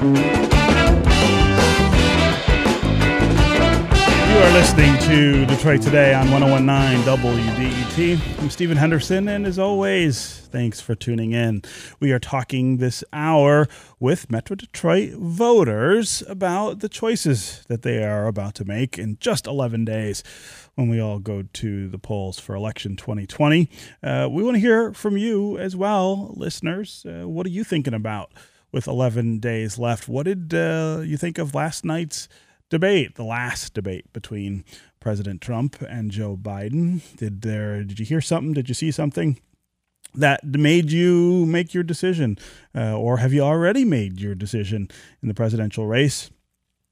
You are listening to Detroit Today on 1019 WDET. I'm Stephen Henderson, and as always, thanks for tuning in. We are talking this hour with Metro Detroit voters about the choices that they are about to make in just 11 days when we all go to the polls for election 2020. Uh, we want to hear from you as well, listeners. Uh, what are you thinking about with 11 days left? What did uh, you think of last night's? debate, the last debate between President Trump and Joe Biden. Did there? Did you hear something? Did you see something? That made you make your decision, uh, or have you already made your decision in the presidential race?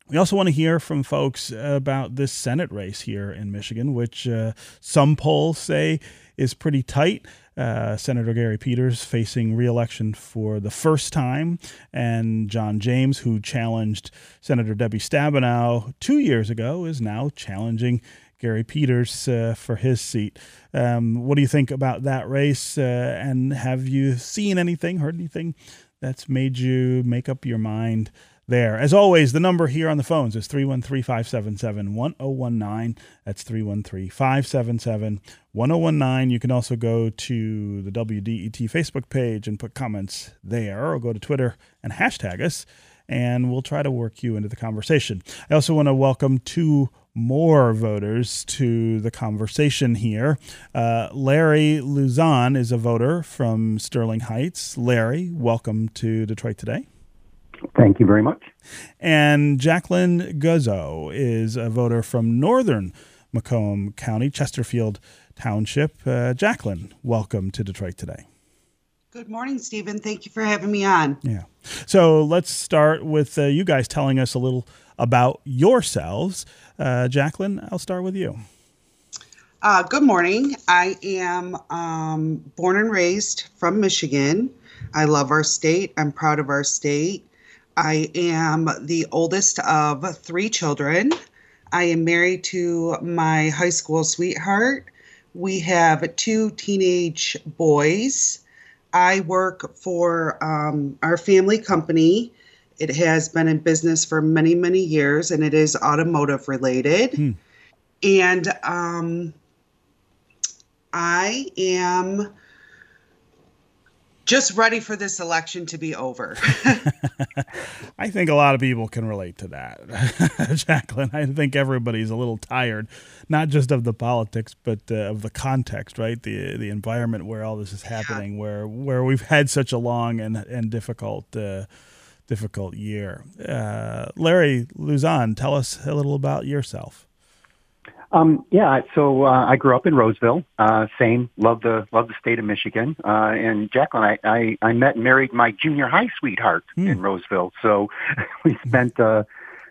We also want to hear from folks about this Senate race here in Michigan, which uh, some polls say is pretty tight. Uh, Senator Gary Peters facing reelection for the first time, and John James, who challenged Senator Debbie Stabenow two years ago, is now challenging Gary Peters uh, for his seat. Um, what do you think about that race? Uh, and have you seen anything, heard anything that's made you make up your mind? There. As always, the number here on the phones is 313 577 1019. That's 313 577 1019. You can also go to the WDET Facebook page and put comments there, or go to Twitter and hashtag us, and we'll try to work you into the conversation. I also want to welcome two more voters to the conversation here. Uh, Larry Luzon is a voter from Sterling Heights. Larry, welcome to Detroit Today. Thank you very much. And Jacqueline Guzzo is a voter from northern Macomb County, Chesterfield Township. Uh, Jacqueline, welcome to Detroit today. Good morning, Stephen. Thank you for having me on. Yeah. So let's start with uh, you guys telling us a little about yourselves. Uh, Jacqueline, I'll start with you. Uh, good morning. I am um, born and raised from Michigan. I love our state. I'm proud of our state. I am the oldest of three children. I am married to my high school sweetheart. We have two teenage boys. I work for um, our family company. It has been in business for many, many years and it is automotive related. Hmm. And um, I am just ready for this election to be over. I think a lot of people can relate to that, Jacqueline. I think everybody's a little tired, not just of the politics, but uh, of the context, right? The the environment where all this is happening, yeah. where where we've had such a long and and difficult. Uh, difficult year. Uh, Larry Luzon, tell us a little about yourself. Um, yeah, so uh, I grew up in Roseville. Uh, same, love the love the state of Michigan. Uh, and Jacqueline, I, I I met and married my junior high sweetheart mm. in Roseville. So we spent uh,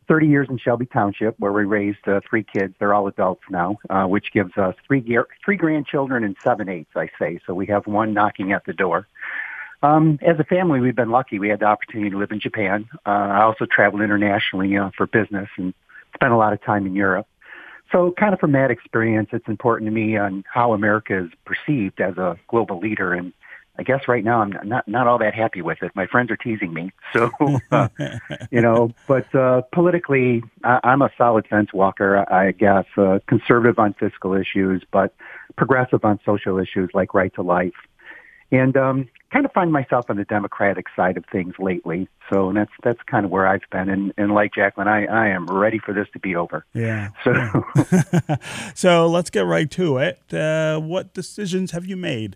30 years in Shelby Township, where we raised uh, three kids. They're all adults now, uh, which gives us three gear, three grandchildren and seven eights. I say so. We have one knocking at the door. Um, as a family, we've been lucky. We had the opportunity to live in Japan. Uh, I also traveled internationally uh, for business and spent a lot of time in Europe. So, kind of from that experience, it's important to me on how America is perceived as a global leader. And I guess right now I'm not not all that happy with it. My friends are teasing me, so uh, you know. But uh, politically, I, I'm a solid fence walker. I guess uh, conservative on fiscal issues, but progressive on social issues like right to life and um, kind of find myself on the Democratic side of things lately. So that's that's kind of where I've been. And, and like Jacqueline, I, I am ready for this to be over. Yeah. So so let's get right to it. Uh, what decisions have you made?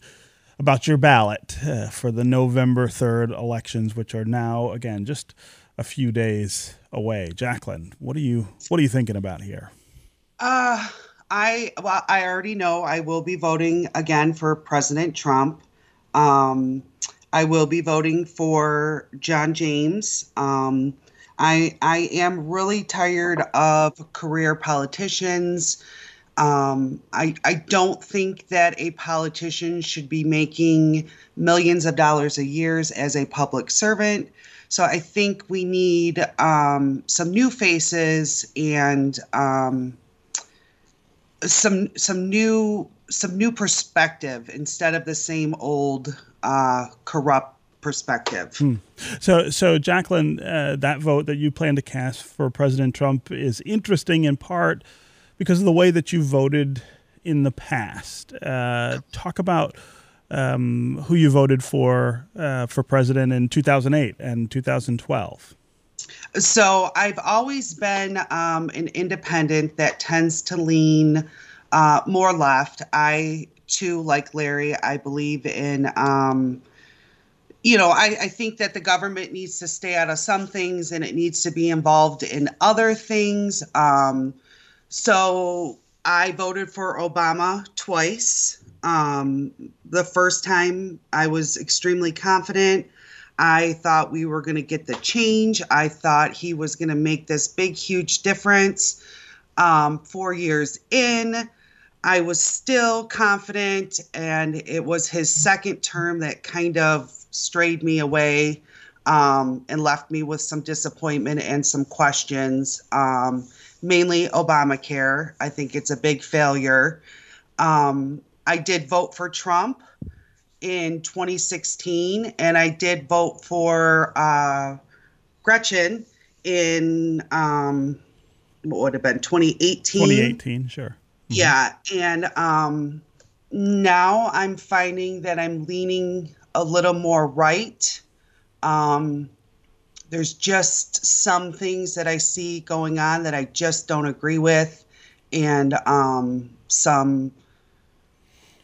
About your ballot uh, for the November 3rd elections, which are now, again, just a few days away. Jacqueline, what are you what are you thinking about here? Uh, I well, I already know I will be voting again for President Trump. Um, I will be voting for John James. Um, I I am really tired of career politicians. Um, I I don't think that a politician should be making millions of dollars a year as a public servant. So I think we need um, some new faces and um, some some new some new perspective instead of the same old uh, corrupt perspective. Hmm. So, so Jacqueline, uh, that vote that you plan to cast for President Trump is interesting in part because of the way that you voted in the past. Uh, talk about um, who you voted for uh, for president in 2008 and 2012. So I've always been um, an independent that tends to lean uh, more left. I too, like Larry, I believe in. Um, you know, I, I think that the government needs to stay out of some things and it needs to be involved in other things. Um, so I voted for Obama twice. Um, the first time I was extremely confident. I thought we were going to get the change. I thought he was going to make this big, huge difference. Um, four years in, I was still confident, and it was his second term that kind of strayed me away um, and left me with some disappointment and some questions. Um, mainly Obamacare. I think it's a big failure. Um, I did vote for Trump in 2016, and I did vote for uh, Gretchen in um, what would have been 2018. 2018, sure. Mm-hmm. Yeah, and um, now I'm finding that I'm leaning a little more right. Um, there's just some things that I see going on that I just don't agree with, and um, some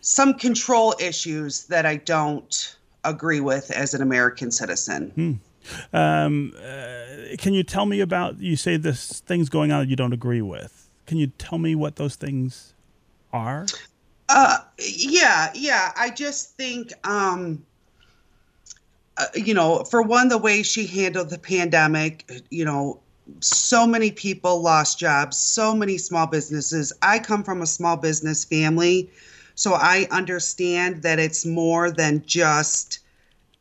some control issues that I don't agree with as an American citizen. Hmm. Um, uh, can you tell me about? You say this things going on that you don't agree with. Can you tell me what those things are? Uh, yeah, yeah. I just think, um, uh, you know, for one, the way she handled the pandemic, you know, so many people lost jobs, so many small businesses. I come from a small business family, so I understand that it's more than just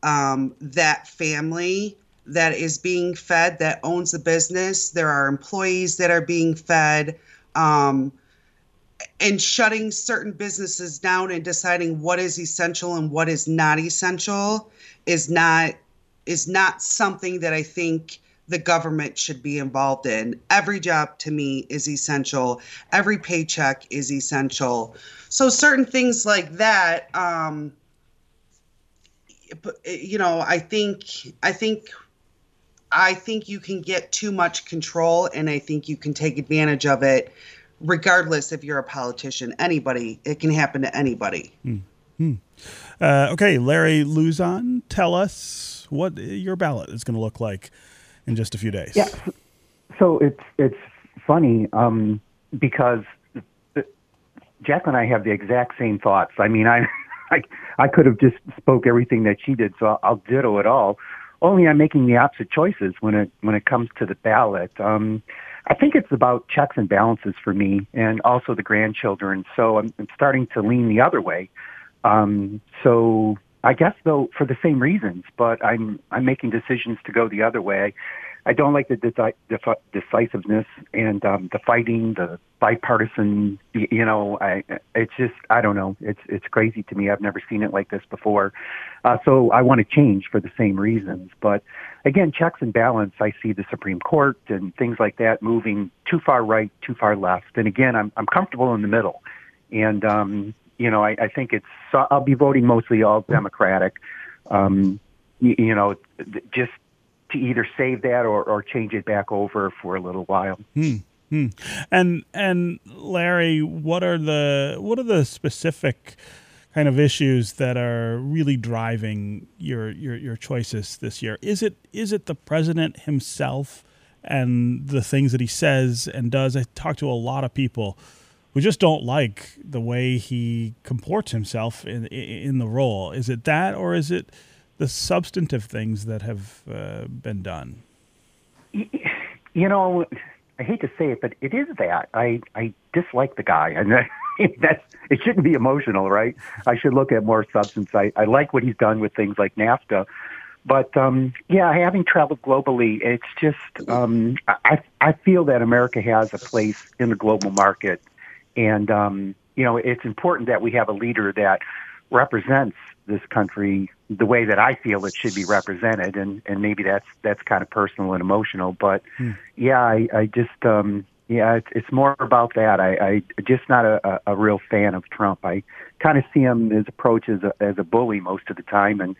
um, that family that is being fed, that owns the business. There are employees that are being fed. Um, and shutting certain businesses down and deciding what is essential and what is not essential is not is not something that I think the government should be involved in. Every job to me is essential. Every paycheck is essential. So certain things like that, um, you know, I think I think I think you can get too much control, and I think you can take advantage of it regardless if you're a politician. Anybody, it can happen to anybody. Mm-hmm. Uh, okay, Larry Luzon, tell us what your ballot is going to look like in just a few days. Yeah, so it's it's funny um, because Jack and I have the exact same thoughts. I mean, I, I I could have just spoke everything that she did, so I'll, I'll ditto it all. Only I'm making the opposite choices when it when it comes to the ballot. Um, I think it's about checks and balances for me, and also the grandchildren. So I'm, I'm starting to lean the other way. Um, so I guess though for the same reasons, but I'm I'm making decisions to go the other way. I don't like the deci- decisiveness and um, the fighting, the bipartisan. You know, I it's just I don't know. It's it's crazy to me. I've never seen it like this before. Uh, so I want to change for the same reasons. But again, checks and balance. I see the Supreme Court and things like that moving too far right, too far left. And again, I'm I'm comfortable in the middle. And um, you know, I, I think it's. I'll be voting mostly all Democratic. Um, you, you know, just to either save that or, or change it back over for a little while. Hmm. Hmm. And and Larry, what are the what are the specific kind of issues that are really driving your your, your choices this year? Is it is it the president himself and the things that he says and does? I talk to a lot of people who just don't like the way he comports himself in in the role. Is it that, or is it the substantive things that have uh, been done? You know, I hate to say it, but it is that I I dislike the guy, and that's it shouldn't be emotional, right? I should look at more substance. I I like what he's done with things like NAFTA. But um, yeah, having traveled globally, it's just um, I I feel that America has a place in the global market, and um, you know it's important that we have a leader that represents this country the way that I feel it should be represented, and and maybe that's that's kind of personal and emotional. But hmm. yeah, I, I just um, yeah, it's, it's more about that. I, I just not a, a real fan of Trump. I kind of see him his approach as a as a bully most of the time, and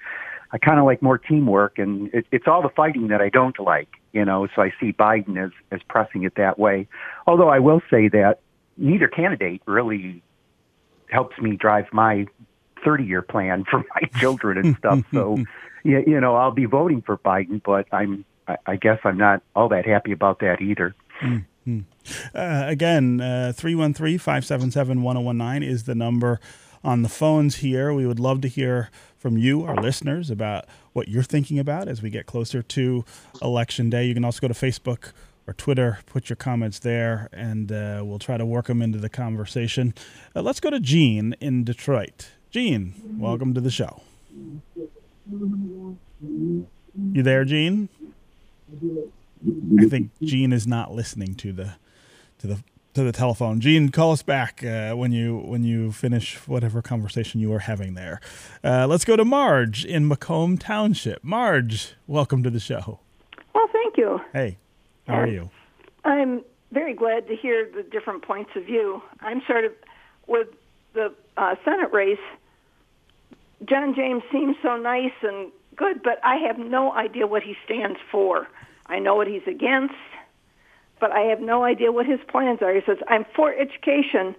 I kind of like more teamwork. And it, it's all the fighting that I don't like, you know. So I see Biden as as pressing it that way. Although I will say that neither candidate really helps me drive my 30 year plan for my children and stuff. so, yeah, you know, I'll be voting for Biden, but I'm, I guess I'm not all that happy about that either. Mm-hmm. Uh, again, uh, 313 577 1019 is the number on the phones here. We would love to hear from you, our listeners, about what you're thinking about as we get closer to Election Day. You can also go to Facebook or Twitter, put your comments there, and uh, we'll try to work them into the conversation. Uh, let's go to Gene in Detroit. Gene, welcome to the show. You there, Gene? I think Gene is not listening to the to the to the telephone. Gene, call us back uh, when you when you finish whatever conversation you were having there. Uh, let's go to Marge in Macomb Township. Marge, welcome to the show. Well, thank you. Hey, how are you? I'm very glad to hear the different points of view. I'm sort of with the uh, Senate race. John James seems so nice and good, but I have no idea what he stands for. I know what he's against, but I have no idea what his plans are. He says, I'm for education,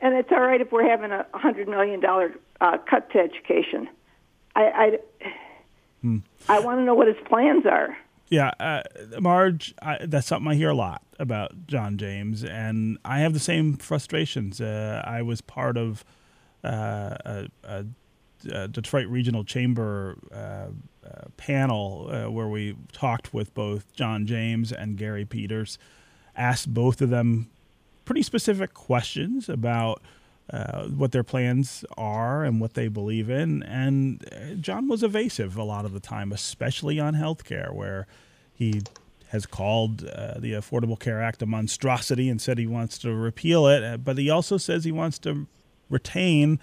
and it's all right if we're having a $100 million uh, cut to education. I, I, hmm. I want to know what his plans are. Yeah, uh, Marge, I, that's something I hear a lot about John James, and I have the same frustrations. Uh, I was part of uh, a, a Detroit Regional Chamber uh, uh, panel uh, where we talked with both John James and Gary Peters, asked both of them pretty specific questions about uh, what their plans are and what they believe in. And uh, John was evasive a lot of the time, especially on health care, where he has called the Affordable Care Act a monstrosity and said he wants to repeal it, but he also says he wants to retain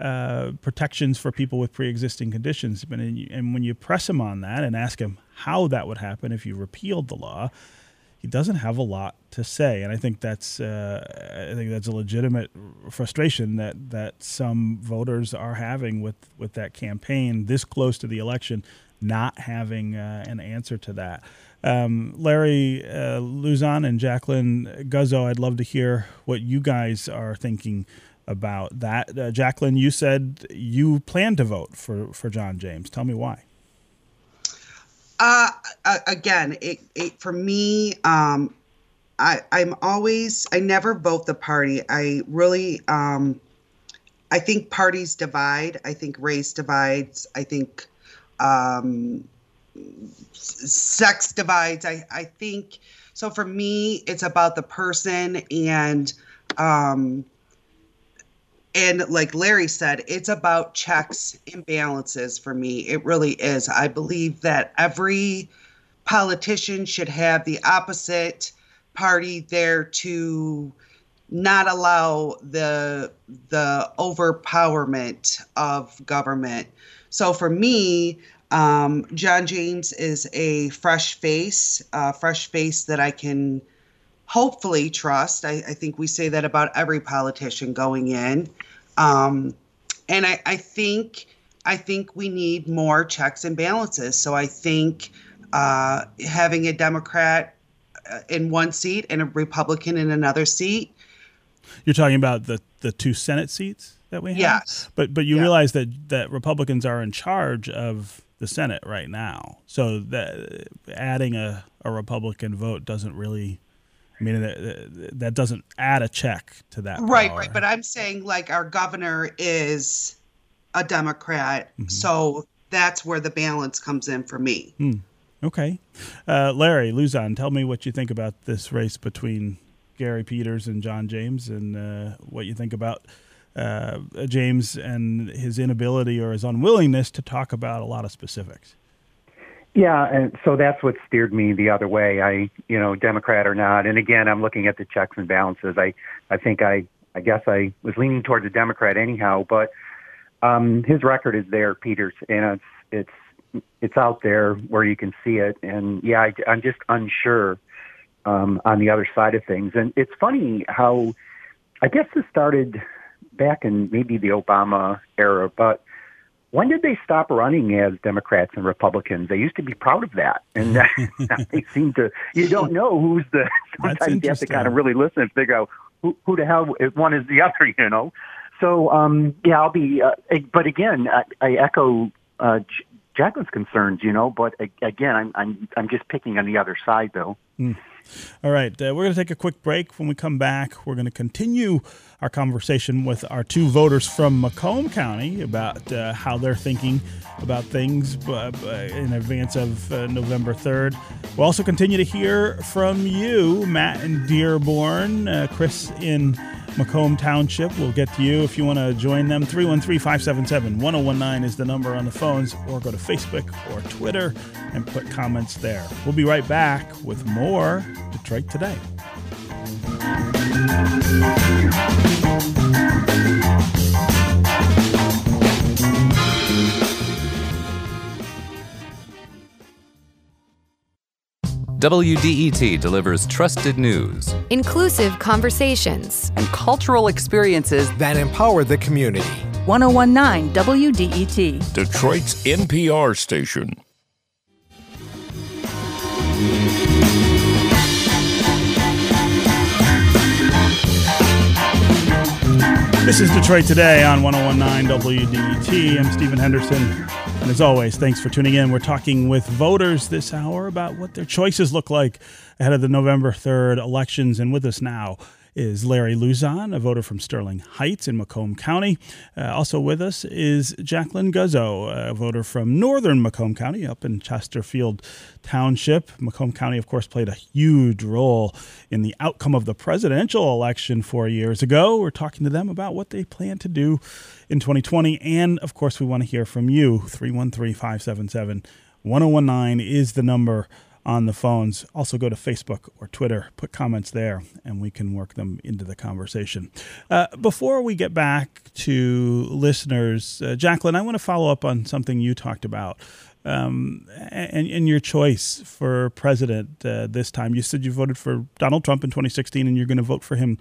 uh, protections for people with pre-existing conditions. But And when you press him on that and ask him how that would happen if you repealed the law, he doesn't have a lot to say. And I think that's uh, I think that's a legitimate frustration that that some voters are having with with that campaign this close to the election, not having uh, an answer to that. Um, Larry uh, Luzon and Jacqueline Guzzo, I'd love to hear what you guys are thinking about that. Uh, Jacqueline, you said you plan to vote for, for John James. Tell me why. Uh, again, it, it for me, um, I, I'm always, I never vote the party. I really, um, I think parties divide. I think race divides. I think um, sex divides. I, I think so. For me, it's about the person and um, and like Larry said, it's about checks and balances for me. It really is. I believe that every politician should have the opposite party there to not allow the the overpowerment of government. So for me, um, John James is a fresh face, a fresh face that I can hopefully trust. I, I, think we say that about every politician going in. Um, and I, I, think I think we need more checks and balances. So I think uh, having a Democrat in one seat and a Republican in another seat. You're talking about the the two Senate seats that we have. Yes. But but you yeah. realize that that Republicans are in charge of the Senate right now. So that adding a, a Republican vote doesn't really I mean, that, that doesn't add a check to that. Right, power. right. But I'm saying like our governor is a Democrat, mm-hmm. so that's where the balance comes in for me. Hmm. Okay, uh, Larry Luzon, tell me what you think about this race between Gary Peters and John James, and uh, what you think about uh, James and his inability or his unwillingness to talk about a lot of specifics. Yeah, and so that's what steered me the other way. I, you know, Democrat or not, and again, I'm looking at the checks and balances. I, I think I, I guess I was leaning towards a Democrat anyhow, but um, his record is there, Peters, and it's it's it's out there where you can see it. And yeah, I, I'm just unsure um, on the other side of things. And it's funny how I guess this started back in maybe the Obama era, but when did they stop running as Democrats and Republicans? They used to be proud of that, and they seem to. You don't know who's the. Sometimes you have to kind of really listen and figure out who, who the hell one is the other. You know, so um, yeah, I'll be. Uh, but again, I, I echo uh, Jacqueline's concerns. You know, but again, I'm I'm I'm just picking on the other side, though. Mm. All right, uh, we're going to take a quick break. When we come back, we're going to continue our conversation with our two voters from Macomb County about uh, how they're thinking about things uh, in advance of uh, November 3rd. We'll also continue to hear from you, Matt in Dearborn, uh, Chris in Macomb Township. We'll get to you if you want to join them. 313 577 1019 is the number on the phones, or go to Facebook or Twitter and put comments there. We'll be right back with more Detroit Today. WDET delivers trusted news, inclusive conversations, and cultural experiences that empower the community. 1019 WDET, Detroit's NPR station. This is Detroit Today on 1019 WDET. I'm Stephen Henderson. And as always, thanks for tuning in. We're talking with voters this hour about what their choices look like ahead of the November 3rd elections. And with us now is Larry Luzon, a voter from Sterling Heights in Macomb County. Uh, also with us is Jacqueline Guzzo, a voter from northern Macomb County up in Chesterfield Township. Macomb County, of course, played a huge role in the outcome of the presidential election four years ago. We're talking to them about what they plan to do in 2020. And of course, we want to hear from you. 313 577 1019 is the number on the phones. Also, go to Facebook or Twitter, put comments there, and we can work them into the conversation. Uh, before we get back to listeners, uh, Jacqueline, I want to follow up on something you talked about. Um, and, and, your choice for president uh, this time. You said you voted for Donald Trump in 2016 and you're going to vote for him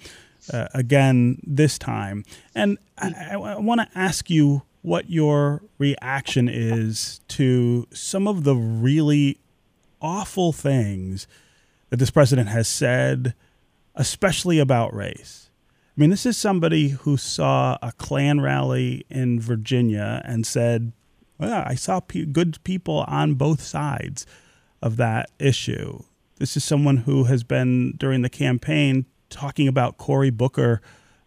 uh, again this time. And I, I want to ask you what your reaction is to some of the really awful things that this president has said, especially about race. I mean, this is somebody who saw a Klan rally in Virginia and said, well, I saw good people on both sides of that issue. This is someone who has been, during the campaign, talking about Cory Booker,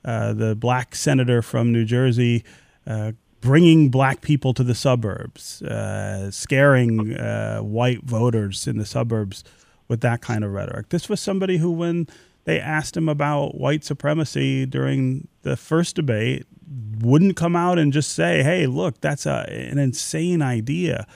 uh, the black senator from New Jersey, uh, bringing black people to the suburbs, uh, scaring uh, white voters in the suburbs with that kind of rhetoric. This was somebody who, when they asked him about white supremacy during the first debate, wouldn't come out and just say, "Hey, look, that's a, an insane idea."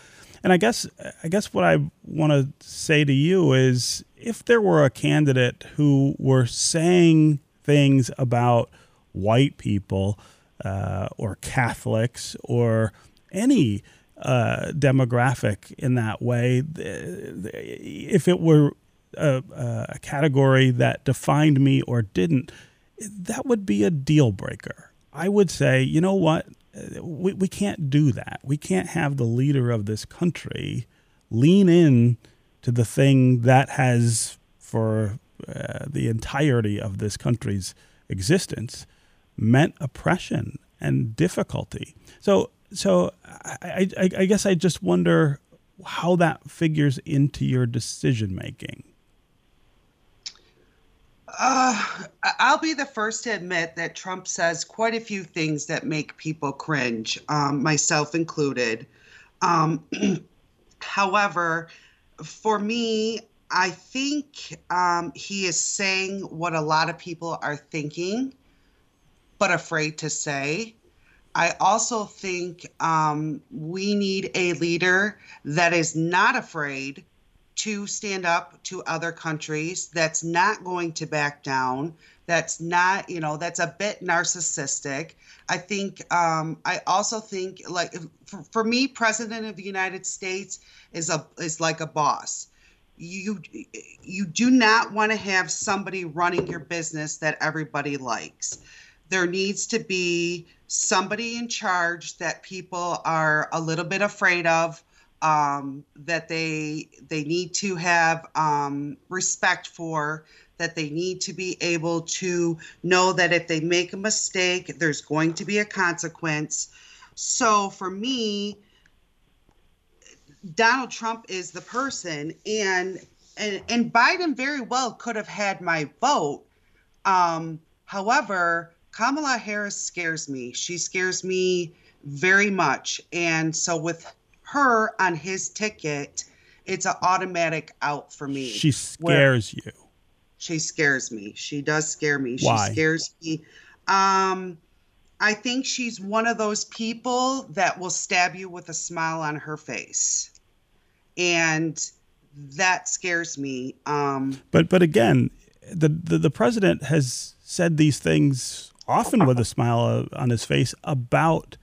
And I guess I guess what I want to say to you is, if there were a candidate who were saying things about white people uh, or Catholics or any uh, demographic in that way. If it were a, a, category that defined me or didn't, that would be a deal breaker. I would say, you know what? We, we can't do that. We can't have the leader of this country lean in to the thing that has, for uh, the entirety of this country's existence, meant oppression and difficulty. So, so I, I, I guess I just wonder how that figures into your decision making. Uh, I'll be the first to admit that Trump says quite a few things that make people cringe, um, myself included. Um, however, for me, I think um, he is saying what a lot of people are thinking but afraid to say. I also think um, we need a leader that is not afraid to stand up to other countries, that's not going to back down, that's not, you know, that's a bit narcissistic. I think, um, I also think, like, for, for me, President of the United States is a is like a boss. You you do not want to have somebody running your business that everybody likes. There needs to be somebody in charge that people are a little bit afraid of um, that they they need to have um, respect for that they need to be able to know that if they make a mistake there's going to be a consequence. So for me donald trump is the person and and, and biden very well could have had my vote. Um, however kamala harris scares me she scares me very much and so with her on his ticket, it's an automatic out for me. She scares you. She scares me. She does scare me. Why? She scares me. Um, I think she's one of those people that will stab you with a smile on her face, and that scares me. Um, but but again, the, the the president has said these things often with a smile on his face about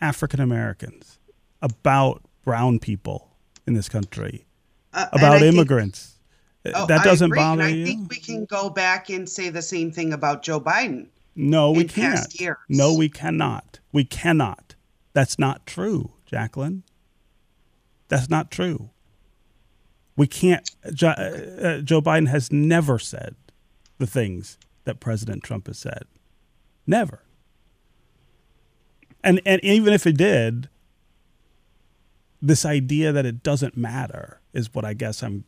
African Americans, about brown people in this country, uh, about immigrants. Think, oh, that doesn't I bother and you. I think we can go back and say the same thing about Joe Biden. No, we can't. No, we cannot. We cannot. That's not true, Jacqueline. That's not true. We can't. Uh, uh, Joe Biden has never said the things that President Trump has said. Never. And and even if it did, this idea that it doesn't matter is what I guess I'm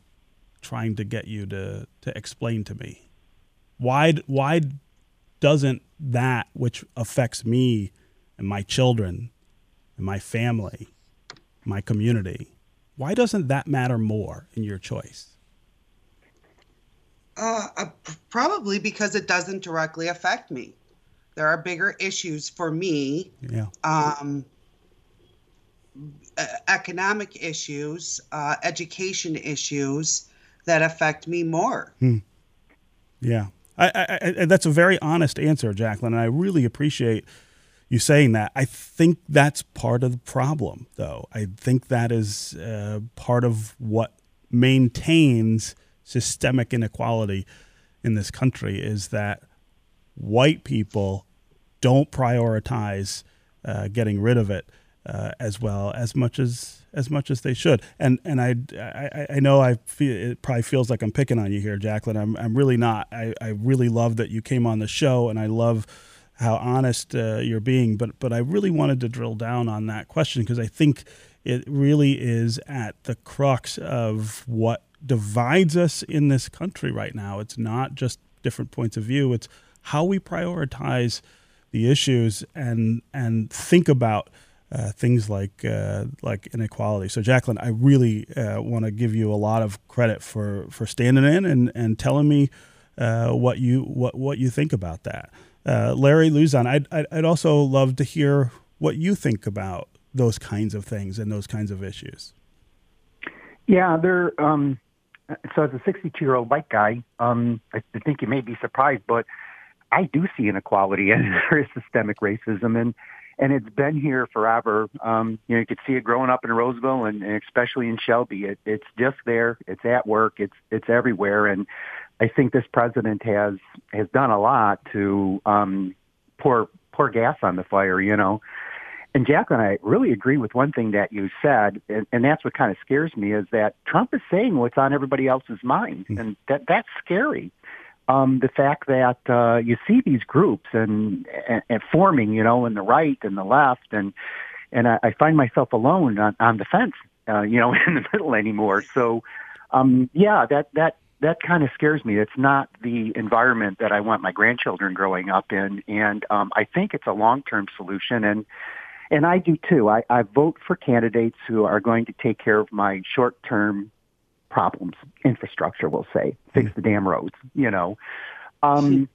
trying to get you to to explain to me. Why why doesn't that which affects me and my children and my family, my community, why doesn't that matter more in your choice? Uh, uh, probably because it doesn't directly affect me. There are bigger issues for me. Yeah. Um, economic issues, uh, education issues that affect me more. Hmm. Yeah, I, I, I, that's a very honest answer, Jacqueline, and I really appreciate you saying that. I think that's part of the problem, though. I think that is uh, part of what maintains systemic inequality in this country is that white people don't prioritize uh, getting rid of it uh, as well as much as as much as they should. And and I I, I know I feel it probably feels like I'm picking on you here, Jacqueline. I'm I'm really not. I, I really love that you came on the show, and I love how honest uh, you're being. But but I really wanted to drill down on that question because I think it really is at the crux of what divides us in this country right now. It's not just different points of view. It's how we prioritize the issues and and think about uh, things like uh, like inequality. So, Jacqueline, I really uh, want to give you a lot of credit for, for standing in and, and telling me uh, what you what what you think about that. Uh, Larry Luzon, I'd, I'd also love to hear what you think about those kinds of things and those kinds of issues. Yeah, they're. Um, so, as a 62 year old white guy, um, I think you may be surprised, but I do see inequality and there is systemic racism and and it's been here forever. Um, you know, you could see it growing up in Roseville and, and especially in Shelby. It, it's just there. It's at work. It's it's everywhere. And I think this president has has done a lot to um, pour pour gas on the fire. You know. And Jacqueline, I really agree with one thing that you said, and, and that's what kind of scares me is that Trump is saying what's on everybody else's mind, mm-hmm. and that that's scary um, the fact that uh, you see these groups and, and, and forming, you know, in the right and the left, and and I, I find myself alone on, on the fence, uh, you know, in the middle anymore. So, um, yeah, that that that kind of scares me. It's not the environment that I want my grandchildren growing up in, and um, I think it's a long-term solution. And and I do too. I, I vote for candidates who are going to take care of my short-term problems, infrastructure, we'll say, fix the damn roads, you know. Um,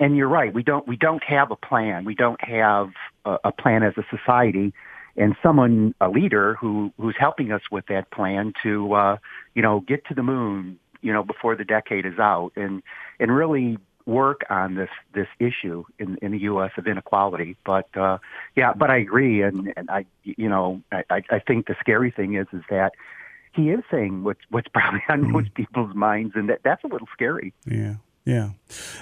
and you're right. We don't we don't have a plan. We don't have a, a plan as a society, and someone, a leader who who's helping us with that plan to, uh, you know, get to the moon, you know, before the decade is out, and and really work on this this issue in in the U.S. of inequality. But uh, yeah, but I agree, and and I, you know, I I think the scary thing is is that he is saying what's what's probably on mm. most people's minds, and that that's a little scary. Yeah. Yeah.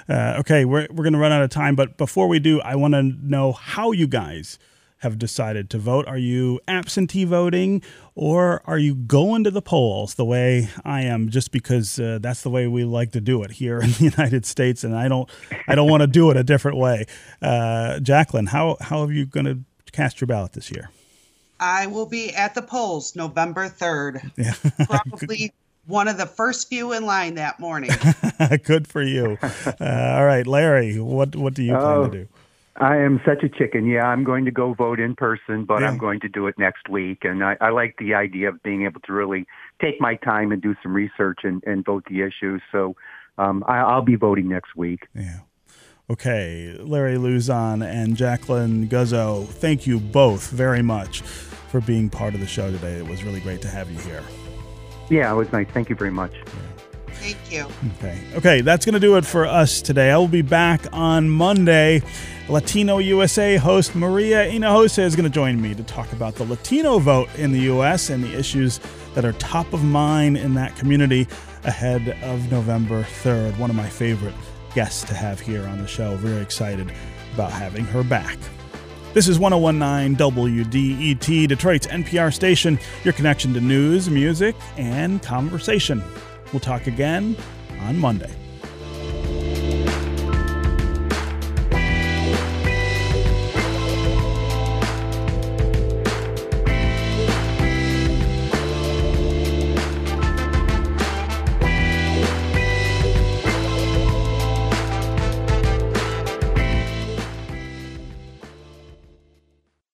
Uh, okay, we're, we're going to run out of time, but before we do, I want to know how you guys have decided to vote. Are you absentee voting or are you going to the polls the way I am just because uh, that's the way we like to do it here in the United States and I don't I don't want to do it a different way. Uh, Jacqueline, how how are you going to cast your ballot this year? I will be at the polls November 3rd. Yeah. Probably one of the first few in line that morning. Good for you. Uh, all right, Larry, what what do you plan oh, to do? I am such a chicken. Yeah, I'm going to go vote in person, but yeah. I'm going to do it next week. And I, I like the idea of being able to really take my time and do some research and, and vote the issues. So um, I, I'll be voting next week. Yeah. Okay, Larry Luzon and Jacqueline Guzzo, thank you both very much for being part of the show today. It was really great to have you here. Yeah, it was nice. Thank you very much. Thank you. Okay. Okay, that's going to do it for us today. I will be back on Monday. Latino USA host Maria Hinojosa is going to join me to talk about the Latino vote in the U.S. and the issues that are top of mind in that community ahead of November 3rd. One of my favorite guests to have here on the show. Very excited about having her back. This is 1019 WDET, Detroit's NPR station, your connection to news, music, and conversation. We'll talk again on Monday.